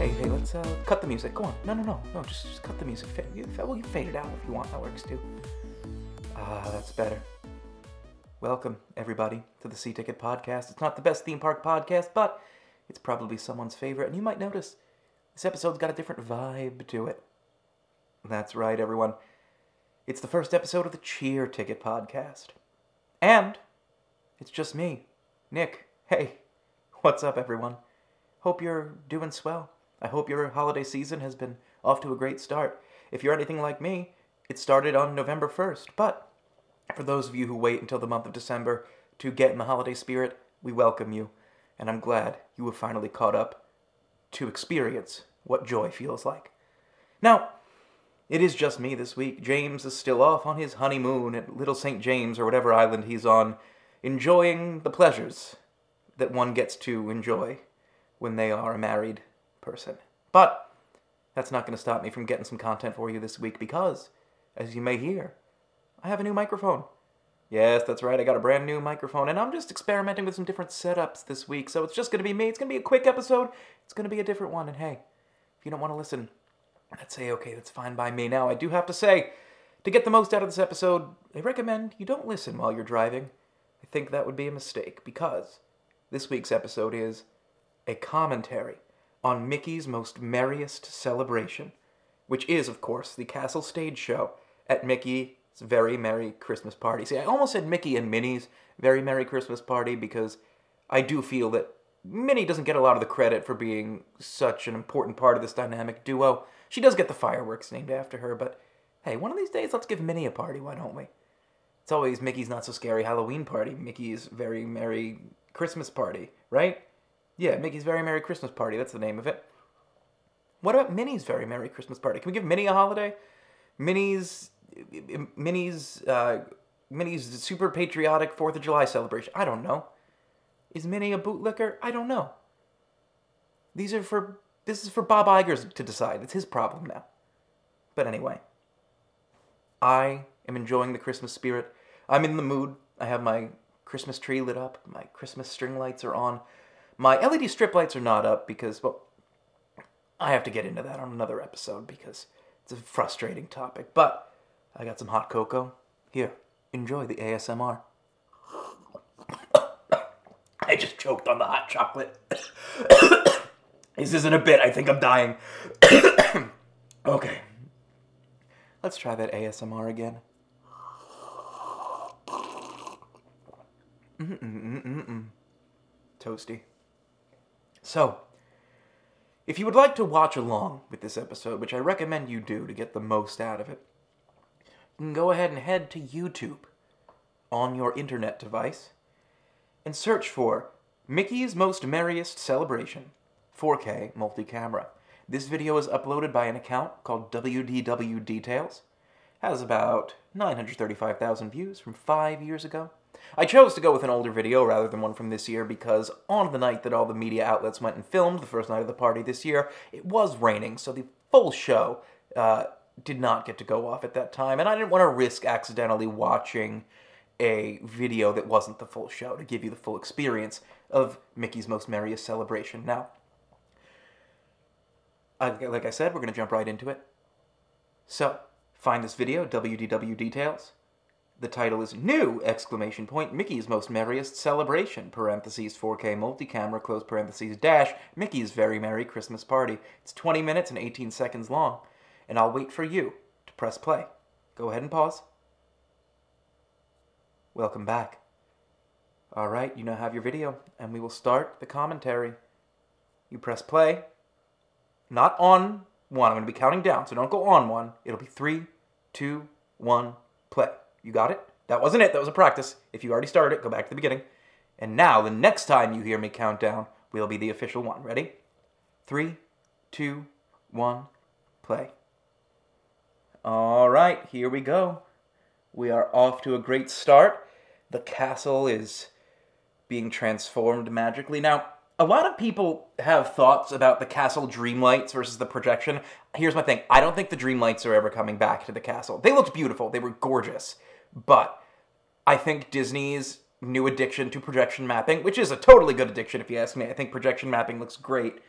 Hey, hey, let's uh, cut the music. Go on. No, no, no, no. Just, just cut the music. Fa- you, well, you fade it out if you want. That works too. Ah, that's better. Welcome, everybody, to the C-Ticket Podcast. It's not the best theme park podcast, but it's probably someone's favorite. And you might notice this episode's got a different vibe to it. That's right, everyone. It's the first episode of the Cheer Ticket Podcast. And it's just me, Nick. Hey, what's up, everyone? Hope you're doing swell. I hope your holiday season has been off to a great start. If you're anything like me, it started on November 1st, but for those of you who wait until the month of December to get in the holiday spirit, we welcome you, and I'm glad you have finally caught up to experience what joy feels like. Now, it is just me this week. James is still off on his honeymoon at Little St. James or whatever island he's on, enjoying the pleasures that one gets to enjoy when they are married person. But that's not going to stop me from getting some content for you this week because, as you may hear, I have a new microphone. Yes, that's right, I got a brand new microphone, and I'm just experimenting with some different setups this week, so it's just going to be me. It's going to be a quick episode, it's going to be a different one, and hey, if you don't want to listen, that's a okay, that's fine by me. Now, I do have to say, to get the most out of this episode, I recommend you don't listen while you're driving. I think that would be a mistake because this week's episode is a commentary on Mickey's most merriest celebration, which is, of course, the Castle Stage Show at Mickey's Very Merry Christmas Party. See, I almost said Mickey and Minnie's Very Merry Christmas Party because I do feel that Minnie doesn't get a lot of the credit for being such an important part of this dynamic duo. She does get the fireworks named after her, but hey, one of these days, let's give Minnie a party, why don't we? It's always Mickey's Not So Scary Halloween Party, Mickey's Very Merry Christmas Party, right? Yeah, Mickey's Very Merry Christmas Party. That's the name of it. What about Minnie's Very Merry Christmas Party? Can we give Minnie a holiday? Minnie's Minnie's uh, Minnie's super patriotic Fourth of July celebration. I don't know. Is Minnie a bootlicker? I don't know. These are for this is for Bob Igers to decide. It's his problem now. But anyway, I am enjoying the Christmas spirit. I'm in the mood. I have my Christmas tree lit up. My Christmas string lights are on. My LED strip lights are not up because, well, I have to get into that on another episode because it's a frustrating topic. But I got some hot cocoa. Here, enjoy the ASMR. I just choked on the hot chocolate. this isn't a bit. I think I'm dying. okay. Let's try that ASMR again. Mm-mm-mm-mm-mm. Toasty. So, if you would like to watch along with this episode, which I recommend you do to get the most out of it, you can go ahead and head to YouTube on your internet device and search for Mickey's Most Merriest Celebration 4K multi-camera. This video is uploaded by an account called WDW Details. Has about 935,000 views from five years ago. I chose to go with an older video rather than one from this year because on the night that all the media outlets went and filmed, the first night of the party this year, it was raining, so the full show uh, did not get to go off at that time, and I didn't want to risk accidentally watching a video that wasn't the full show to give you the full experience of Mickey's Most Merriest Celebration. Now, like I said, we're going to jump right into it. So, find this video, WDW Details. The title is New! Exclamation point, Mickey's Most Merriest Celebration, parentheses 4K multi-camera, close parentheses, dash, Mickey's Very Merry Christmas Party. It's 20 minutes and 18 seconds long, and I'll wait for you to press play. Go ahead and pause. Welcome back. Alright, you now have your video, and we will start the commentary. You press play. Not on one, I'm going to be counting down, so don't go on one. It'll be three, two, one, play. You got it? That wasn't it. That was a practice. If you already started it, go back to the beginning. And now, the next time you hear me count down will be the official one. Ready? Three, two, one, play. All right, here we go. We are off to a great start. The castle is being transformed magically. Now, a lot of people have thoughts about the castle dreamlights versus the projection. Here's my thing I don't think the dreamlights are ever coming back to the castle. They looked beautiful, they were gorgeous. But I think Disney's new addiction to projection mapping, which is a totally good addiction if you ask me, I think projection mapping looks great.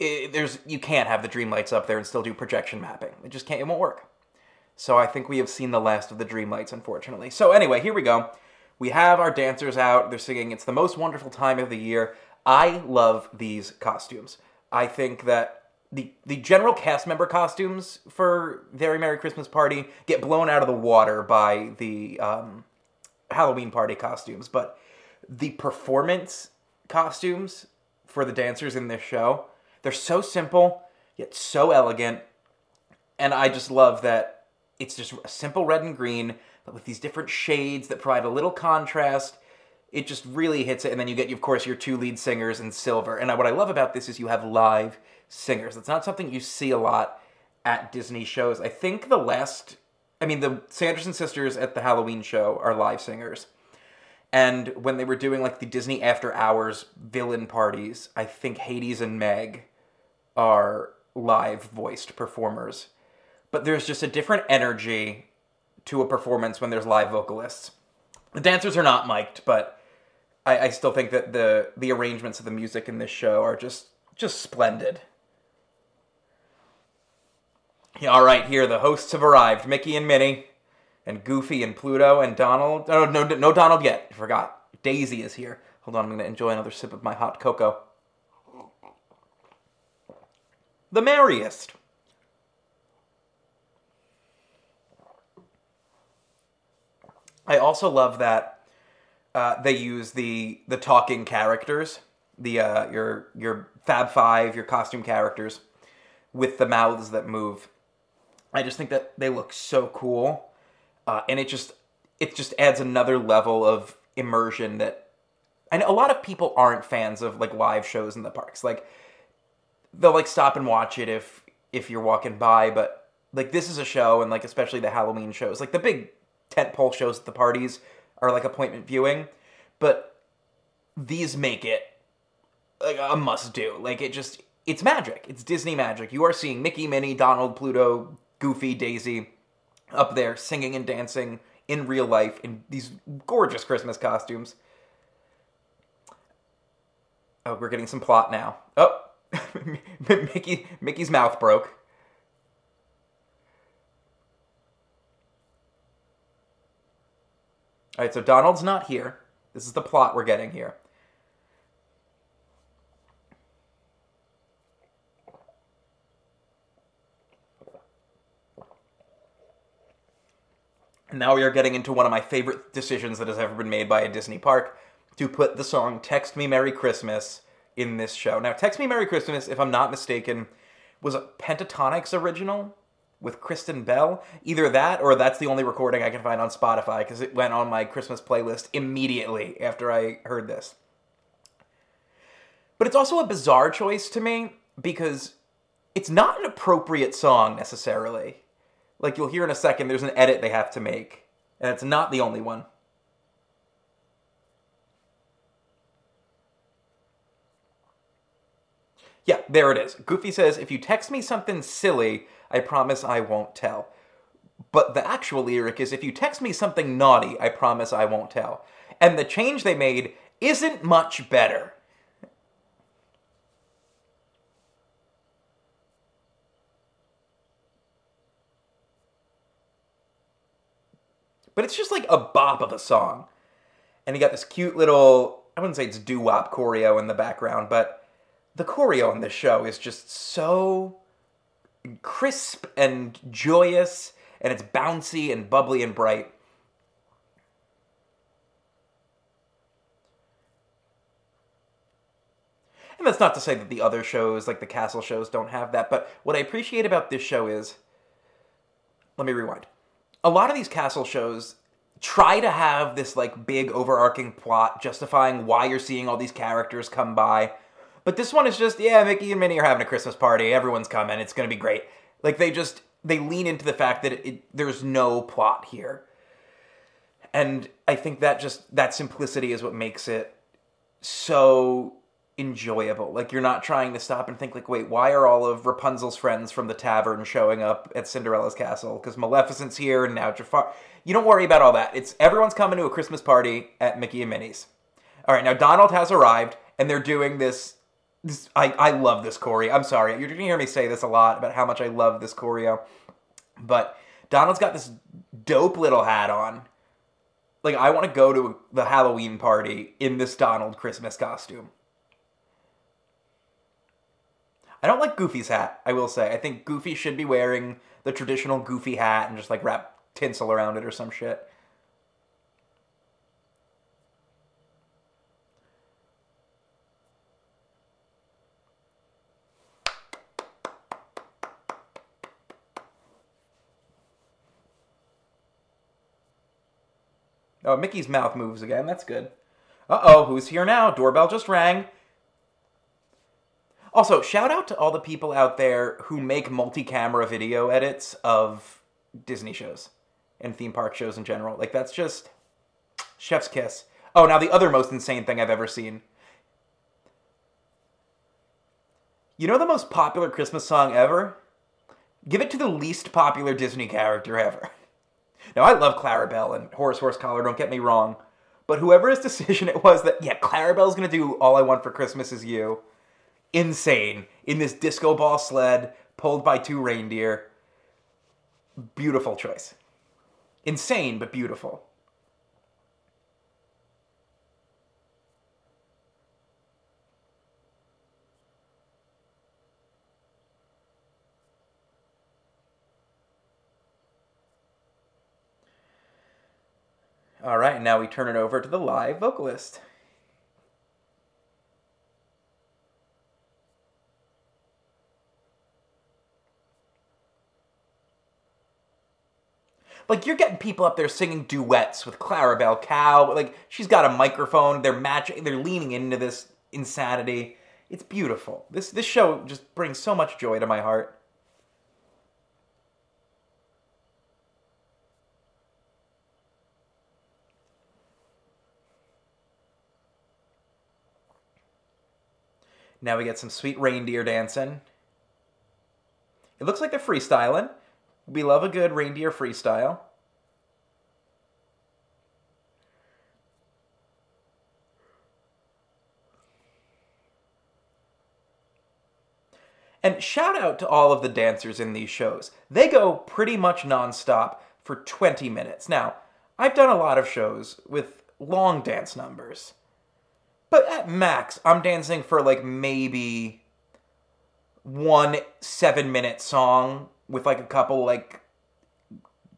it, there's you can't have the dream lights up there and still do projection mapping. It just can't. It won't work. So I think we have seen the last of the dream lights, unfortunately. So anyway, here we go. We have our dancers out. They're singing. It's the most wonderful time of the year. I love these costumes. I think that the the general cast member costumes for Very Merry Christmas Party get blown out of the water by the um, Halloween party costumes, but the performance costumes for the dancers in this show they're so simple yet so elegant, and I just love that it's just a simple red and green, but with these different shades that provide a little contrast. It just really hits it, and then you get, of course, your two lead singers in silver. And what I love about this is you have live singers. It's not something you see a lot at Disney shows. I think the last, I mean, the Sanderson sisters at the Halloween show are live singers. And when they were doing like the Disney After Hours villain parties, I think Hades and Meg are live voiced performers. But there's just a different energy to a performance when there's live vocalists. The dancers are not mic'd, but I, I still think that the the arrangements of the music in this show are just just splendid. All right, here the hosts have arrived: Mickey and Minnie, and Goofy and Pluto and Donald. Oh no, no Donald yet. I forgot. Daisy is here. Hold on, I'm gonna enjoy another sip of my hot cocoa. The merriest. I also love that uh, they use the the talking characters, the uh, your your Fab Five, your costume characters, with the mouths that move. I just think that they look so cool, uh, and it just it just adds another level of immersion that. And a lot of people aren't fans of like live shows in the parks. Like they'll like stop and watch it if if you're walking by, but like this is a show, and like especially the Halloween shows, like the big tent pole shows at the parties are like appointment viewing, but these make it like a must do. Like it just it's magic. It's Disney magic. You are seeing Mickey, Minnie, Donald, Pluto, Goofy, Daisy up there singing and dancing in real life in these gorgeous Christmas costumes. Oh, we're getting some plot now. Oh, Mickey Mickey's mouth broke. All right, so Donald's not here. This is the plot we're getting here. Now we are getting into one of my favorite decisions that has ever been made by a Disney park to put the song Text Me Merry Christmas in this show. Now, Text Me Merry Christmas, if I'm not mistaken, was a Pentatonix original with Kristen Bell. Either that or that's the only recording I can find on Spotify because it went on my Christmas playlist immediately after I heard this. But it's also a bizarre choice to me because it's not an appropriate song necessarily. Like you'll hear in a second, there's an edit they have to make, and it's not the only one. Yeah, there it is. Goofy says, if you text me something silly, I promise I won't tell. But the actual lyric is, if you text me something naughty, I promise I won't tell. And the change they made isn't much better. But it's just like a bop of a song. And you got this cute little, I wouldn't say it's doo wop choreo in the background, but the choreo in this show is just so crisp and joyous, and it's bouncy and bubbly and bright. And that's not to say that the other shows, like the castle shows, don't have that, but what I appreciate about this show is. Let me rewind. A lot of these castle shows try to have this like big overarching plot justifying why you're seeing all these characters come by but this one is just, yeah, Mickey and Minnie are having a Christmas party. Everyone's coming. It's going to be great. Like they just they lean into the fact that it, there's no plot here. And I think that just that simplicity is what makes it so enjoyable. Like you're not trying to stop and think like, wait, why are all of Rapunzel's friends from the tavern showing up at Cinderella's castle? Because Maleficent's here and now Jafar. You don't worry about all that. It's everyone's coming to a Christmas party at Mickey and Minnie's. All right, now Donald has arrived and they're doing this this, I, I love this choreo. I'm sorry, you're gonna hear me say this a lot about how much I love this choreo, but Donald's got this dope little hat on. Like I want to go to the Halloween party in this Donald Christmas costume. I don't like Goofy's hat, I will say. I think Goofy should be wearing the traditional Goofy hat and just like wrap tinsel around it or some shit. Oh, Mickey's mouth moves again. That's good. Uh oh, who's here now? Doorbell just rang. Also, shout out to all the people out there who make multi camera video edits of Disney shows and theme park shows in general. Like, that's just chef's kiss. Oh, now the other most insane thing I've ever seen. You know the most popular Christmas song ever? Give it to the least popular Disney character ever. Now, I love Clarabelle and Horace Horsecollar, don't get me wrong. But whoever's decision it was that, yeah, Clarabelle's gonna do All I Want for Christmas Is You, insane, in this disco ball sled pulled by two reindeer. Beautiful choice. Insane, but beautiful. All right, now we turn it over to the live vocalist. Like you're getting people up there singing duets with Clarabelle Cow. Like she's got a microphone. They're matching. They're leaning into this insanity. It's beautiful. This this show just brings so much joy to my heart. Now we get some sweet reindeer dancing. It looks like they're freestyling. We love a good reindeer freestyle. And shout out to all of the dancers in these shows. They go pretty much nonstop for 20 minutes. Now, I've done a lot of shows with long dance numbers. But at max, I'm dancing for like maybe one seven minute song with like a couple like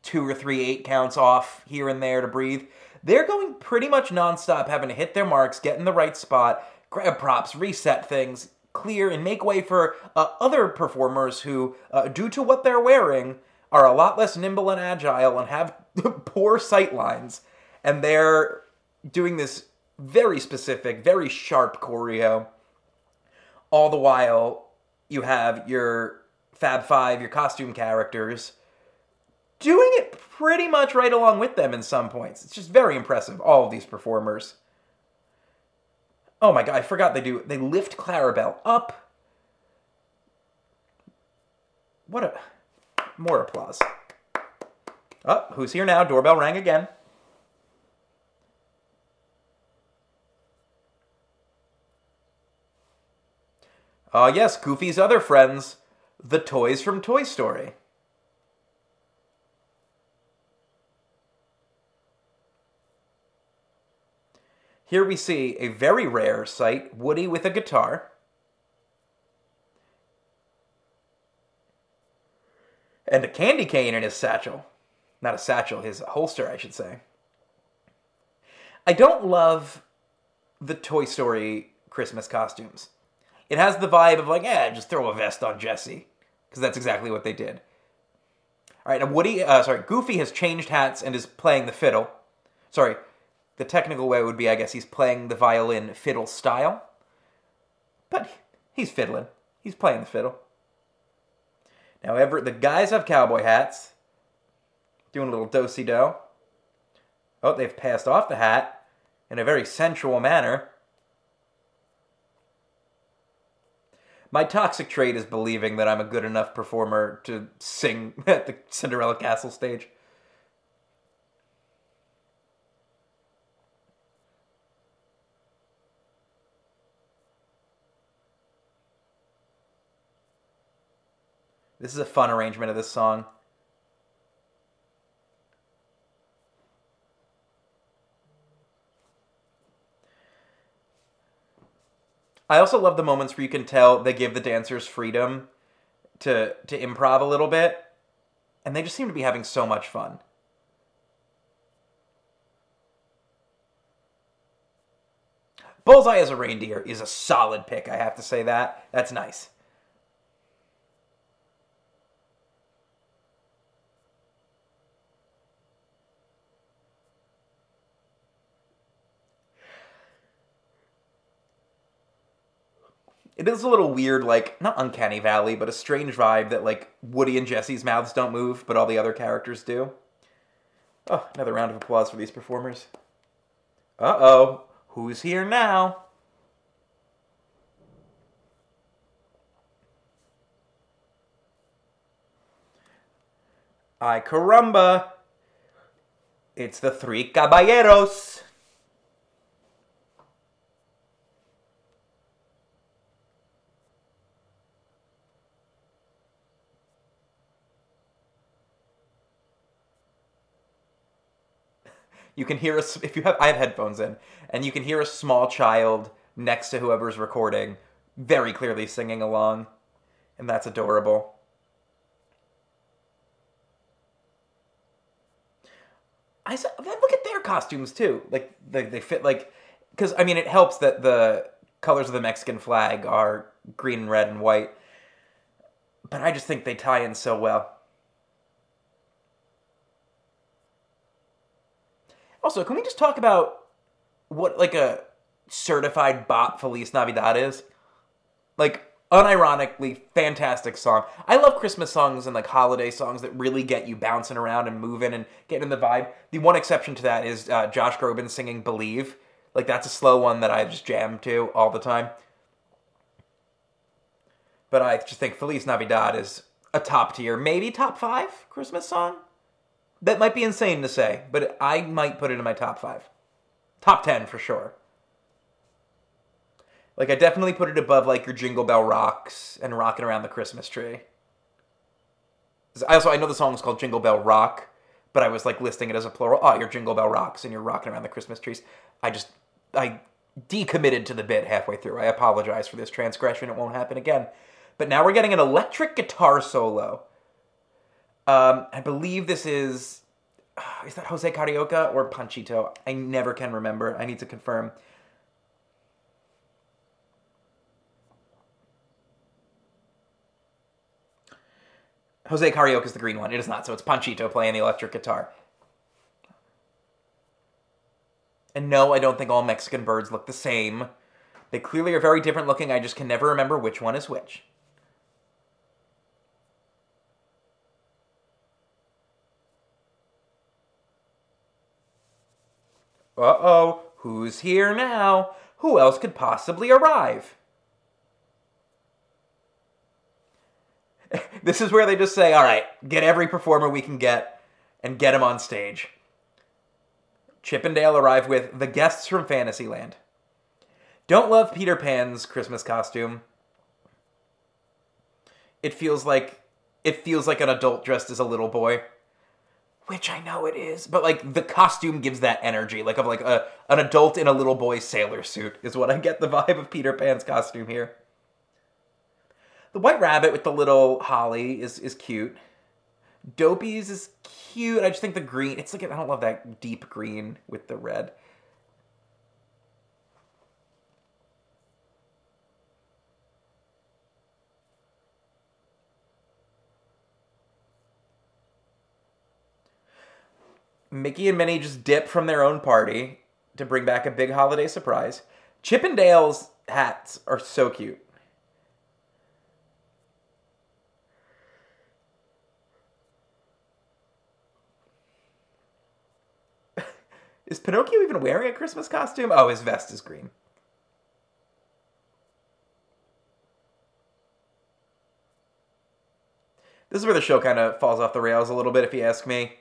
two or three eight counts off here and there to breathe. They're going pretty much nonstop, having to hit their marks, get in the right spot, grab props, reset things, clear, and make way for uh, other performers who, uh, due to what they're wearing, are a lot less nimble and agile and have poor sight lines. And they're doing this very specific, very sharp choreo. All the while, you have your Fab Five, your costume characters, doing it pretty much right along with them in some points. It's just very impressive, all of these performers. Oh my god, I forgot they do. They lift Clarabelle up. What a. More applause. Oh, who's here now? Doorbell rang again. Ah, uh, yes, Goofy's other friends, the toys from Toy Story. Here we see a very rare sight Woody with a guitar. And a candy cane in his satchel. Not a satchel, his holster, I should say. I don't love the Toy Story Christmas costumes. It has the vibe of like, yeah, just throw a vest on Jesse, because that's exactly what they did. All right, now Woody, uh, sorry, Goofy has changed hats and is playing the fiddle. Sorry, the technical way would be, I guess, he's playing the violin fiddle style, but he's fiddling. He's playing the fiddle. Now, ever the guys have cowboy hats, doing a little do si do. Oh, they've passed off the hat in a very sensual manner. my toxic trait is believing that I'm a good enough performer to sing at the Cinderella Castle stage. This is a fun arrangement of this song. I also love the moments where you can tell they give the dancers freedom to to improv a little bit, and they just seem to be having so much fun. Bullseye as a reindeer is a solid pick, I have to say that. That's nice. It is a little weird, like not uncanny valley, but a strange vibe that like Woody and Jesse's mouths don't move, but all the other characters do. Oh, another round of applause for these performers. Uh oh, who's here now? I caramba! It's the three caballeros. You can hear us if you have I have headphones in, and you can hear a small child next to whoever's recording very clearly singing along, and that's adorable. I saw, look at their costumes too. Like they, they fit like because I mean it helps that the colors of the Mexican flag are green, and red, and white. But I just think they tie in so well. Also, can we just talk about what like a certified bop Feliz Navidad is? Like unironically fantastic song. I love Christmas songs and like holiday songs that really get you bouncing around and moving and getting in the vibe. The one exception to that is uh, Josh Groban singing "Believe." Like that's a slow one that I just jam to all the time. But I just think Feliz Navidad is a top tier, maybe top five Christmas song. That might be insane to say, but I might put it in my top five. Top 10 for sure. Like, I definitely put it above, like, your Jingle Bell Rocks and Rocking Around the Christmas Tree. I also, I know the song is called Jingle Bell Rock, but I was, like, listing it as a plural. Oh, your Jingle Bell Rocks and you're rocking around the Christmas trees. I just, I decommitted to the bit halfway through. I apologize for this transgression. It won't happen again. But now we're getting an electric guitar solo um, I believe this is is that Jose Carioca or Panchito? I never can remember. I need to confirm. Jose Carioca is the green one. It is not. So it's Panchito playing the electric guitar. And no, I don't think all Mexican birds look the same. They clearly are very different looking. I just can never remember which one is which. Uh oh, who's here now? Who else could possibly arrive? this is where they just say, all right, get every performer we can get and get him on stage. Chip and Dale arrive with the guests from Fantasyland. Don't love Peter Pan's Christmas costume. It feels like it feels like an adult dressed as a little boy which I know it is, but like the costume gives that energy, like of like a an adult in a little boy sailor suit is what I get the vibe of Peter Pan's costume here. The white rabbit with the little holly is is cute. Dopey's is cute. I just think the green, it's like I don't love that deep green with the red. Mickey and Minnie just dip from their own party to bring back a big holiday surprise. Chip and Dale's hats are so cute. is Pinocchio even wearing a Christmas costume? Oh, his vest is green. This is where the show kind of falls off the rails a little bit, if you ask me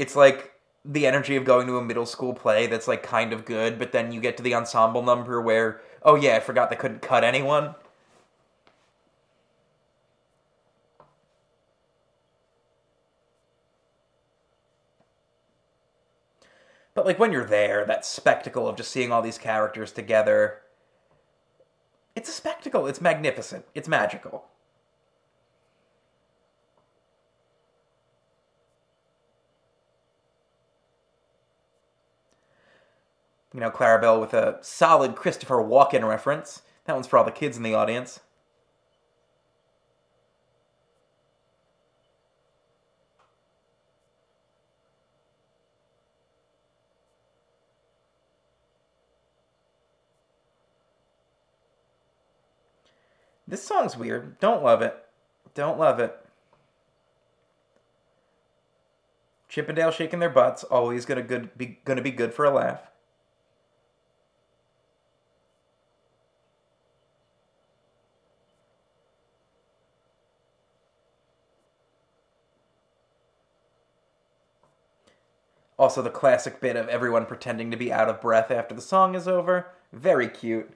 it's like the energy of going to a middle school play that's like kind of good, but then you get to the ensemble number where, oh yeah, I forgot they couldn't cut anyone. But like when you're there, that spectacle of just seeing all these characters together, it's a spectacle. It's magnificent. It's magical. You know, Clarabelle with a solid Christopher Walken reference. That one's for all the kids in the audience. This song's weird. Don't love it. Don't love it. Chippendale shaking their butts, always gonna good be gonna be good for a laugh. Also, the classic bit of everyone pretending to be out of breath after the song is over. Very cute.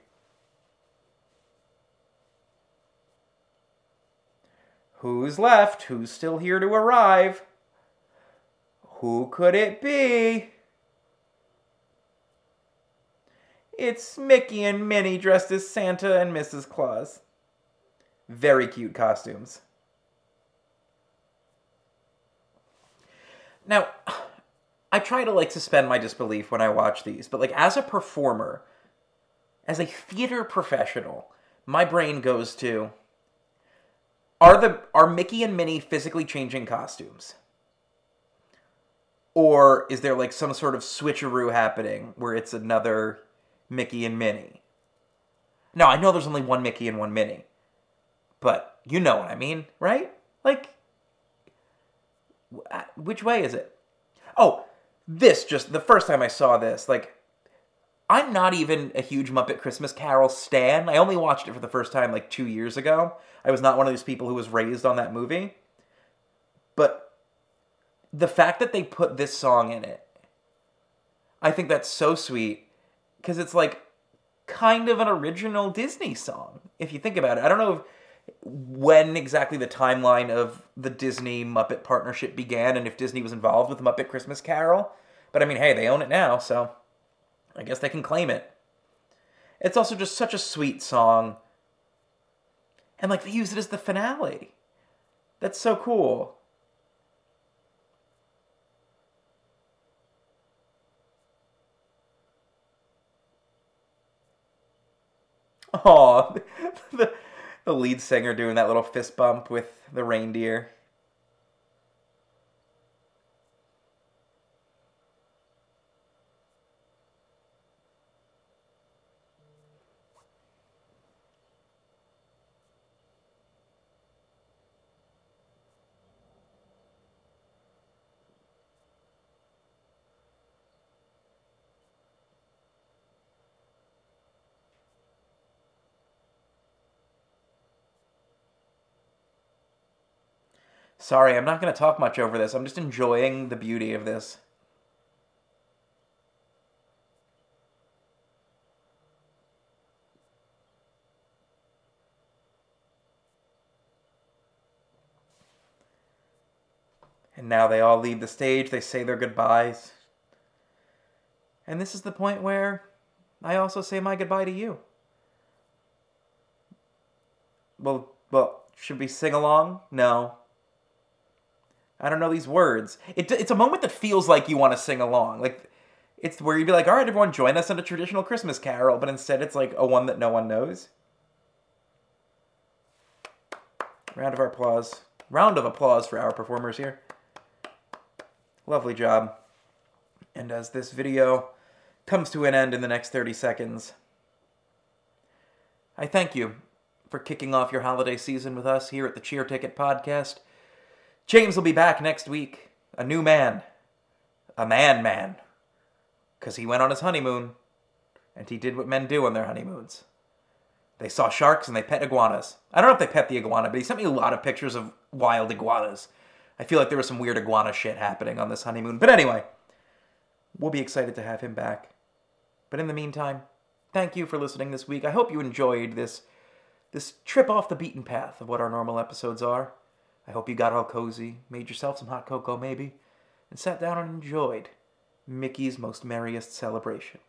Who's left? Who's still here to arrive? Who could it be? It's Mickey and Minnie dressed as Santa and Mrs. Claus. Very cute costumes. Now, I try to like suspend my disbelief when I watch these, but like as a performer, as a theater professional, my brain goes to are the are Mickey and Minnie physically changing costumes? Or is there like some sort of switcheroo happening where it's another Mickey and Minnie? Now, I know there's only one Mickey and one Minnie, but you know what I mean, right? Like, uh, which way is it? Oh, this just the first time I saw this, like, I'm not even a huge Muppet Christmas Carol stan. I only watched it for the first time like two years ago. I was not one of those people who was raised on that movie. But the fact that they put this song in it, I think that's so sweet because it's like kind of an original Disney song, if you think about it. I don't know when exactly the timeline of the Disney Muppet partnership began and if Disney was involved with Muppet Christmas Carol. But I mean, hey, they own it now, so I guess they can claim it. It's also just such a sweet song. And like they use it as the finale. That's so cool. Oh, the, the lead singer doing that little fist bump with the reindeer. Sorry, I'm not going to talk much over this. I'm just enjoying the beauty of this. And now they all leave the stage, they say their goodbyes. And this is the point where I also say my goodbye to you. Well, well, should we sing along? No. I don't know these words. It, it's a moment that feels like you want to sing along. Like it's where you'd be like, all right, everyone, join us in a traditional Christmas carol, but instead it's like a one that no one knows. Round of applause. Round of applause for our performers here. Lovely job. And as this video comes to an end in the next 30 seconds, I thank you for kicking off your holiday season with us here at the Cheer Ticket Podcast. James will be back next week. A new man. A man man. Because he went on his honeymoon. And he did what men do on their honeymoons. They saw sharks and they pet iguanas. I don't know if they pet the iguana, but he sent me a lot of pictures of wild iguanas. I feel like there was some weird iguana shit happening on this honeymoon. But anyway, we'll be excited to have him back. But in the meantime, thank you for listening this week. I hope you enjoyed this this trip off the beaten path of what our normal episodes are. I hope you got all cozy, made yourself some hot cocoa maybe, and sat down and enjoyed Mickey's most merriest celebration.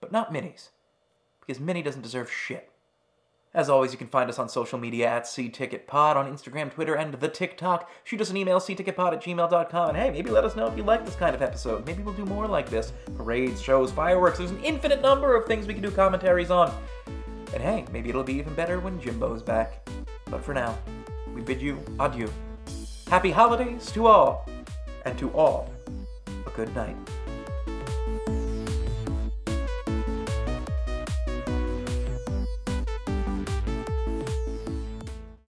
But not Minnie's, because Minnie doesn't deserve shit. As always, you can find us on social media at CTicketPod on Instagram, Twitter, and the TikTok. Shoot us an email, cticketpod at gmail.com. And hey, maybe let us know if you like this kind of episode. Maybe we'll do more like this. Parades, shows, fireworks. There's an infinite number of things we can do commentaries on. And hey, maybe it'll be even better when Jimbo's back. But for now, we bid you adieu. Happy holidays to all, and to all, a good night.